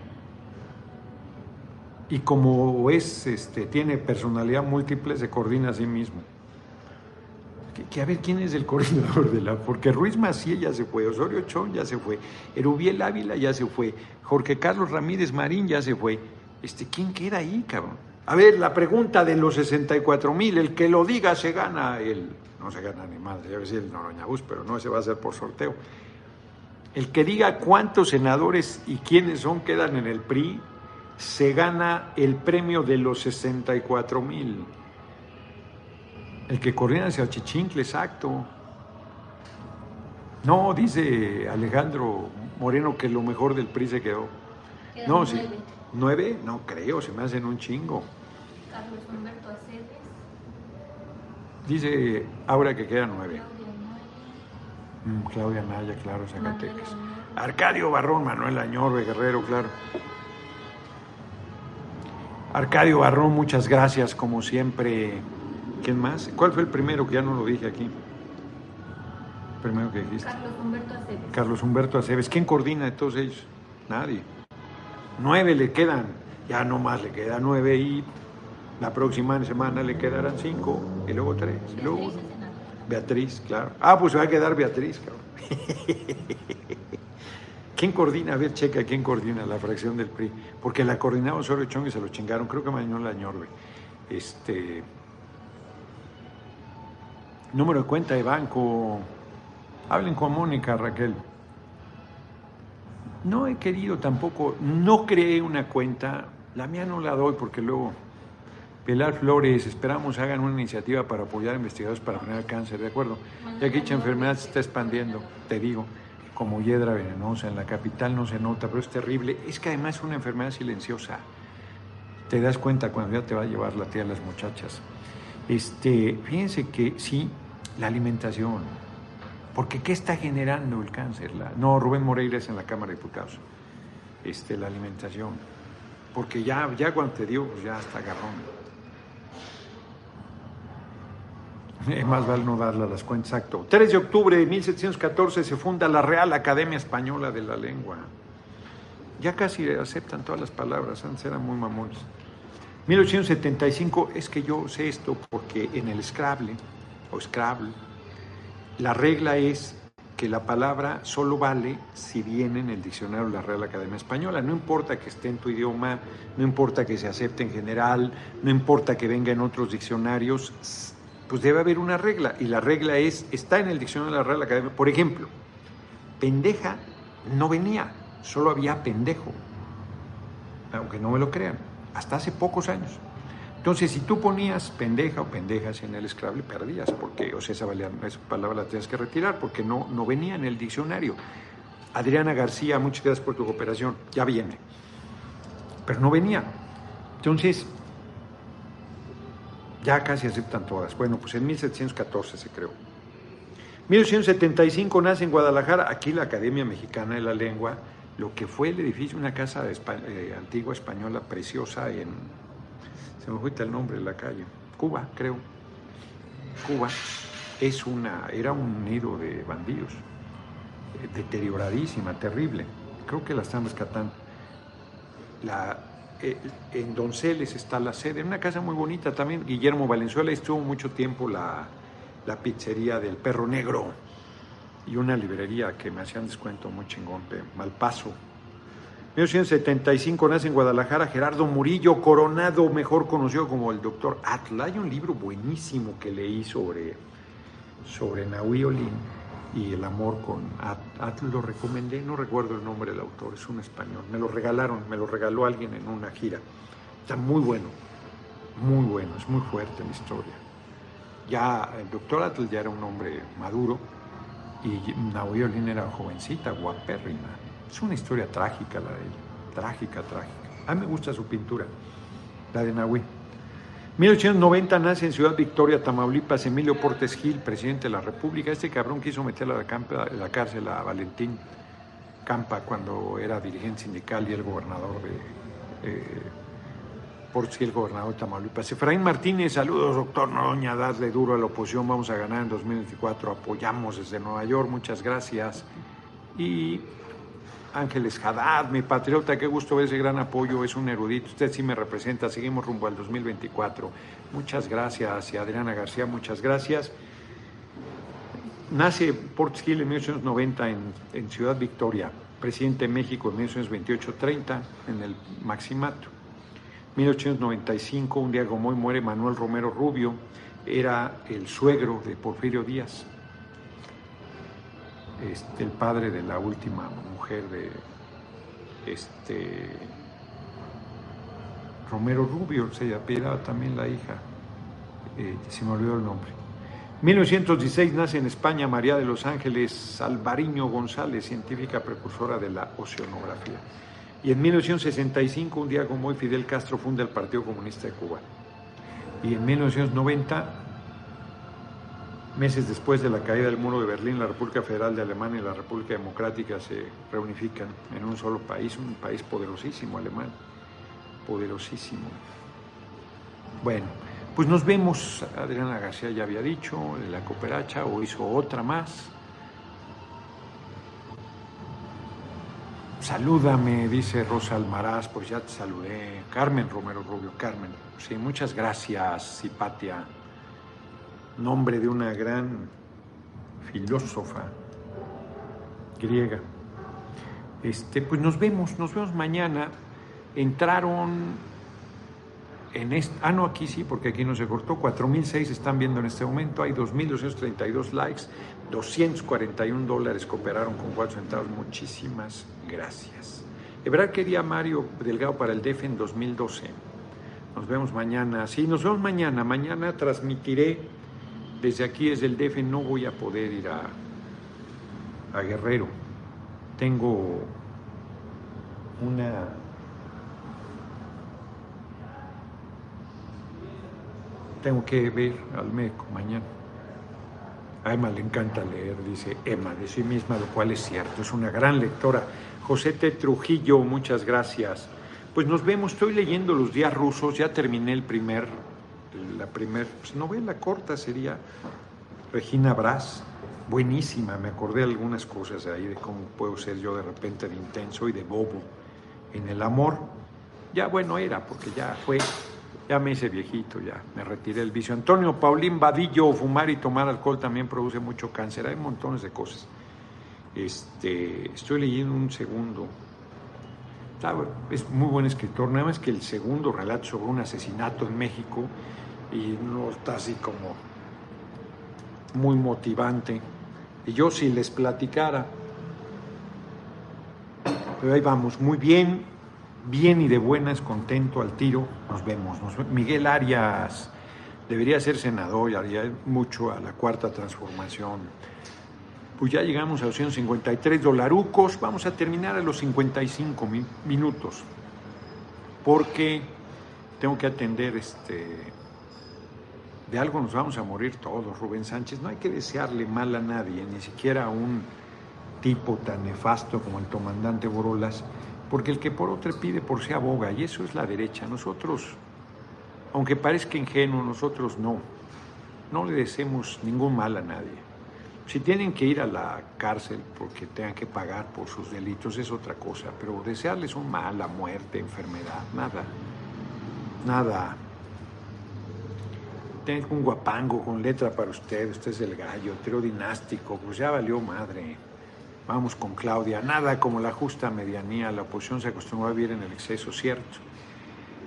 y como es, este, tiene personalidad múltiple, se coordina a sí mismo. que, a ver quién es el coordinador de la. Porque Ruiz Macié ya se fue, Osorio Chón ya se fue, Erubiel Ávila ya se fue, Jorge Carlos Ramírez Marín ya se fue. Este, ¿Quién queda ahí, cabrón? A ver, la pregunta de los 64 mil, el que lo diga se gana el. No se gana ni madre, ya decir el Noroñabús, pero no se va a hacer por sorteo. El que diga cuántos senadores y quiénes son quedan en el PRI, se gana el premio de los 64 mil. El que coordina hacia Chichincle, exacto. No, dice Alejandro Moreno que lo mejor del PRI se quedó. no, sí. ¿Nueve? No creo, se me hacen un chingo. Carlos Humberto Aceves. Dice ahora que quedan nueve. Claudia Naya, mm, claro, Zacatecas. Arcadio Barrón, Manuel Añorbe, Guerrero, claro. Arcadio Barrón, muchas gracias, como siempre. ¿Quién más? ¿Cuál fue el primero que ya no lo dije aquí? primero que dijiste. Carlos Humberto Aceves. Carlos Humberto Aceves. ¿Quién coordina de todos ellos? Nadie. Nueve le quedan. Ya no más le quedan nueve y la próxima semana le quedarán cinco y luego tres. Y luego... Beatriz, claro. Ah, pues se va a quedar Beatriz, cabrón. ¿Quién coordina? A ver, checa, ¿quién coordina la fracción del PRI? Porque la coordinaba Osorio Chong y se lo chingaron. Creo que mañana la Ñorbe. Este. Número de cuenta de banco. Hablen con Mónica, Raquel. No he querido tampoco, no creé una cuenta. La mía no la doy porque luego Pilar Flores, esperamos hagan una iniciativa para apoyar a investigadores para frenar cáncer, ¿de acuerdo? Ya que dicha enfermedad se está expandiendo, te digo, como hiedra venenosa, en la capital no se nota, pero es terrible. Es que además es una enfermedad silenciosa. Te das cuenta cuando ya te va a llevar la tía a las muchachas. Este, fíjense que sí, la alimentación. Porque ¿qué está generando el cáncer? no, Rubén Moreira es en la Cámara de Diputados. Este, la alimentación. Porque ya, ya cuando te digo, pues ya está agarrón. Es más vale no darle las cuentas exacto. 3 de octubre de 1714 se funda la Real Academia Española de la Lengua. Ya casi aceptan todas las palabras, antes eran muy mamones. 1875, es que yo sé esto porque en el Scrabble, o Scrabble, la regla es que la palabra solo vale si viene en el diccionario de la Real Academia Española. No importa que esté en tu idioma, no importa que se acepte en general, no importa que venga en otros diccionarios, pues debe haber una regla. Y la regla es, está en el diccionario de la Real Academia. Por ejemplo, pendeja no venía, solo había pendejo. Aunque no me lo crean, hasta hace pocos años. Entonces, si tú ponías pendeja o pendejas en el Scrabble, perdías, porque, o sea, esa, esa palabra la tenías que retirar, porque no, no venía en el diccionario. Adriana García, muchas gracias por tu cooperación, ya viene. Pero no venía. Entonces, ya casi aceptan todas. Bueno, pues en 1714 se creó. 1875 nace en Guadalajara, aquí la Academia Mexicana de la Lengua, lo que fue el edificio, una casa eh, antigua española preciosa en, se me fue el nombre de la calle, Cuba, creo. Cuba es una, era un nido de bandidos, deterioradísima, terrible. Creo que la están rescatando. La, eh, en Donceles está la sede, una casa muy bonita también. Guillermo Valenzuela estuvo mucho tiempo la, la pizzería del Perro Negro y una librería que me hacían descuento muy chingón Malpaso. 1975 nace en Guadalajara Gerardo Murillo Coronado, mejor conocido como el doctor Atla. Hay un libro buenísimo que leí sobre, sobre Nahui Olin y el amor con Atl lo recomendé, no recuerdo el nombre del autor, es un español, me lo regalaron, me lo regaló alguien en una gira. Está muy bueno, muy bueno, es muy fuerte la historia. Ya el doctor Atl ya era un hombre maduro y Nahui Olin era jovencita, guapérrima. Es una historia trágica la de ella, trágica, trágica. A mí me gusta su pintura, la de Nahui. 1890 nace en Ciudad Victoria, Tamaulipas, Emilio Portes Gil, presidente de la República. Este cabrón quiso meter a la, cárcel a Valentín Campa cuando era dirigente sindical y el gobernador de eh, Portes Gil, gobernador de Tamaulipas. Efraín Martínez, saludos, doctor Noroña, dadle duro a la oposición, vamos a ganar en 2024, apoyamos desde Nueva York, muchas gracias. Y Ángeles Haddad, mi patriota, qué gusto ver ese gran apoyo, es un erudito, usted sí me representa, seguimos rumbo al 2024. Muchas gracias, y Adriana García, muchas gracias. nace Portes Gil en 1890 en, en Ciudad Victoria, presidente de México en 1828-30 en el Maximato. 1895, un día como hoy, muere Manuel Romero Rubio, era el suegro de Porfirio Díaz, este, el padre de la última mujer de este, Romero Rubio, se apellidaba también la hija, eh, se me olvidó el nombre. 1916 nace en España María de los Ángeles Alvariño González, científica precursora de la oceanografía. Y en 1965, un día como hoy, Fidel Castro funda el Partido Comunista de Cuba. Y en 1990, meses después de la caída del muro de Berlín, la República Federal de Alemania y la República Democrática se reunifican en un solo país, un país poderosísimo, alemán, poderosísimo. Bueno, pues nos vemos, Adriana García ya había dicho, de la cooperacha, o hizo otra más. Salúdame, dice Rosa Almaraz, pues ya te saludé. Carmen Romero Rubio, Carmen. Sí, muchas gracias, Hipatia. Nombre de una gran filósofa griega. Este, pues nos vemos, nos vemos mañana. Entraron en este, ah, no, aquí sí, porque aquí no se cortó. 4.006 están viendo en este momento. Hay 2.232 likes, 241 dólares cooperaron con 4 centavos. Muchísimas gracias. Ebrard quería Mario Delgado para el DEF en 2012. Nos vemos mañana. Sí, nos vemos mañana. Mañana transmitiré desde aquí, desde el DEF. No voy a poder ir a, a Guerrero. Tengo una tengo que ver al médico mañana. A Emma le encanta leer, dice Emma, de sí misma, lo cual es cierto, es una gran lectora. José T. Trujillo, muchas gracias. Pues nos vemos, estoy leyendo Los días rusos, ya terminé el primer, la primer pues, novela corta sería Regina Brás, buenísima, me acordé algunas cosas ahí de cómo puedo ser yo de repente de intenso y de bobo en el amor. Ya bueno era, porque ya fue ya me hice viejito, ya me retiré del vicio. Antonio Paulín Vadillo, fumar y tomar alcohol también produce mucho cáncer. Hay montones de cosas. Este, estoy leyendo un segundo. Es muy buen escritor, nada más que el segundo relato sobre un asesinato en México y no está así como muy motivante. Y yo si les platicara, pero ahí vamos, muy bien, bien y de buenas, contento al tiro, nos vemos. Miguel Arias debería ser senador, y haría mucho a la cuarta transformación. Pues ya llegamos a los 153 dolarucos, vamos a terminar a los 55 minutos, porque tengo que atender este... De algo nos vamos a morir todos, Rubén Sánchez. No hay que desearle mal a nadie, ni siquiera a un tipo tan nefasto como el comandante Borolas porque el que por otro pide por se aboga, y eso es la derecha. Nosotros, aunque parezca ingenuo, nosotros no. No le deseemos ningún mal a nadie. Si tienen que ir a la cárcel porque tengan que pagar por sus delitos es otra cosa, pero desearles un mal, la muerte, enfermedad, nada, nada. Tengo un guapango con letra para usted, usted es el gallo, tiro dinástico, pues ya valió madre. Vamos con Claudia. Nada como la justa medianía. La oposición se acostumbró a vivir en el exceso, cierto.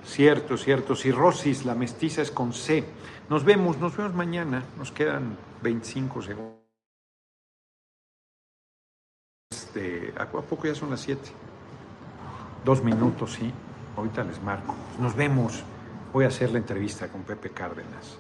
Cierto, cierto. Si Rosis, la mestiza es con C. Nos vemos, nos vemos mañana. Nos quedan 25 segundos. Este, ¿A poco ya son las 7? Dos minutos, sí. Ahorita les marco. Nos vemos. Voy a hacer la entrevista con Pepe Cárdenas.